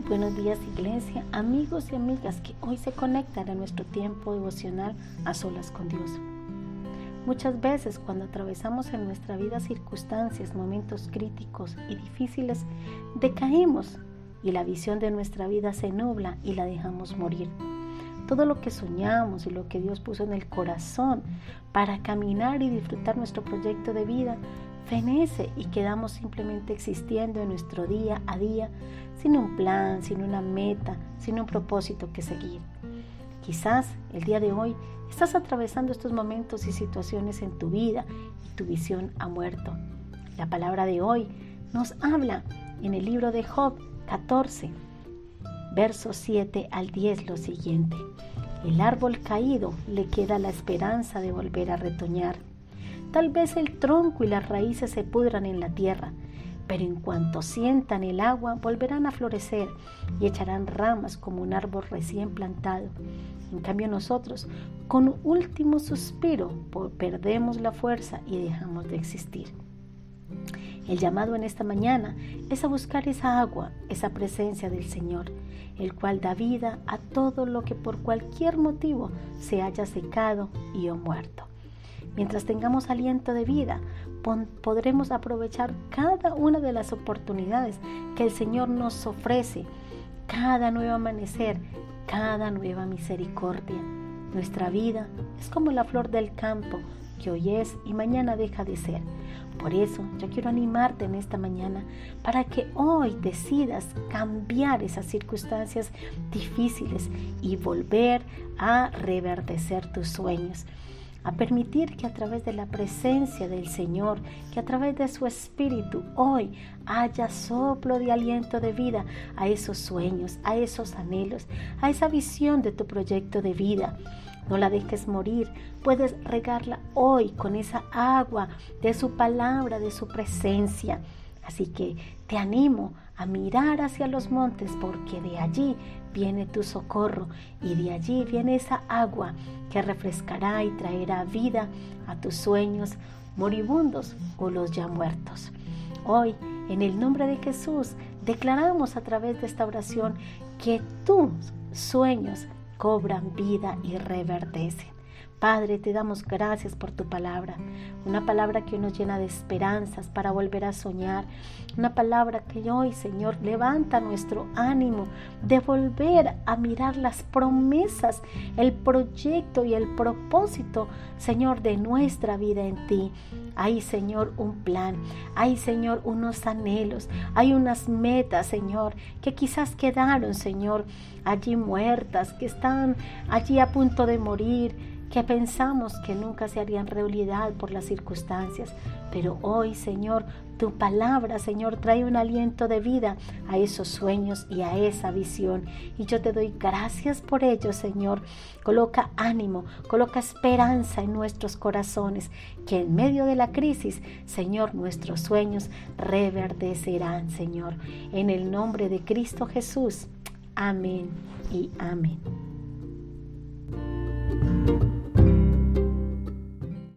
buenos días iglesia, amigos y amigas que hoy se conectan a nuestro tiempo devocional a solas con Dios. Muchas veces cuando atravesamos en nuestra vida circunstancias, momentos críticos y difíciles, decaímos y la visión de nuestra vida se nubla y la dejamos morir. Todo lo que soñamos y lo que Dios puso en el corazón para caminar y disfrutar nuestro proyecto de vida fenece y quedamos simplemente existiendo en nuestro día a día sin un plan, sin una meta, sin un propósito que seguir. Quizás el día de hoy estás atravesando estos momentos y situaciones en tu vida y tu visión ha muerto. La palabra de hoy nos habla en el libro de Job 14, versos 7 al 10 lo siguiente. El árbol caído le queda la esperanza de volver a retoñar Tal vez el tronco y las raíces se pudran en la tierra, pero en cuanto sientan el agua volverán a florecer y echarán ramas como un árbol recién plantado. En cambio nosotros, con último suspiro, perdemos la fuerza y dejamos de existir. El llamado en esta mañana es a buscar esa agua, esa presencia del Señor, el cual da vida a todo lo que por cualquier motivo se haya secado y o muerto. Mientras tengamos aliento de vida, podremos aprovechar cada una de las oportunidades que el Señor nos ofrece, cada nuevo amanecer, cada nueva misericordia. Nuestra vida es como la flor del campo que hoy es y mañana deja de ser. Por eso yo quiero animarte en esta mañana para que hoy decidas cambiar esas circunstancias difíciles y volver a reverdecer tus sueños a permitir que a través de la presencia del Señor, que a través de su Espíritu hoy haya soplo de aliento de vida a esos sueños, a esos anhelos, a esa visión de tu proyecto de vida. No la dejes morir, puedes regarla hoy con esa agua de su palabra, de su presencia. Así que te animo a mirar hacia los montes porque de allí viene tu socorro y de allí viene esa agua que refrescará y traerá vida a tus sueños moribundos o los ya muertos. Hoy, en el nombre de Jesús, declaramos a través de esta oración que tus sueños cobran vida y reverdecen. Padre, te damos gracias por tu palabra, una palabra que nos llena de esperanzas para volver a soñar, una palabra que hoy, Señor, levanta nuestro ánimo de volver a mirar las promesas, el proyecto y el propósito, Señor, de nuestra vida en ti. Hay, Señor, un plan, hay, Señor, unos anhelos, hay unas metas, Señor, que quizás quedaron, Señor, allí muertas, que están allí a punto de morir que pensamos que nunca se harían realidad por las circunstancias. Pero hoy, Señor, tu palabra, Señor, trae un aliento de vida a esos sueños y a esa visión. Y yo te doy gracias por ello, Señor. Coloca ánimo, coloca esperanza en nuestros corazones, que en medio de la crisis, Señor, nuestros sueños reverdecerán, Señor. En el nombre de Cristo Jesús. Amén y amén.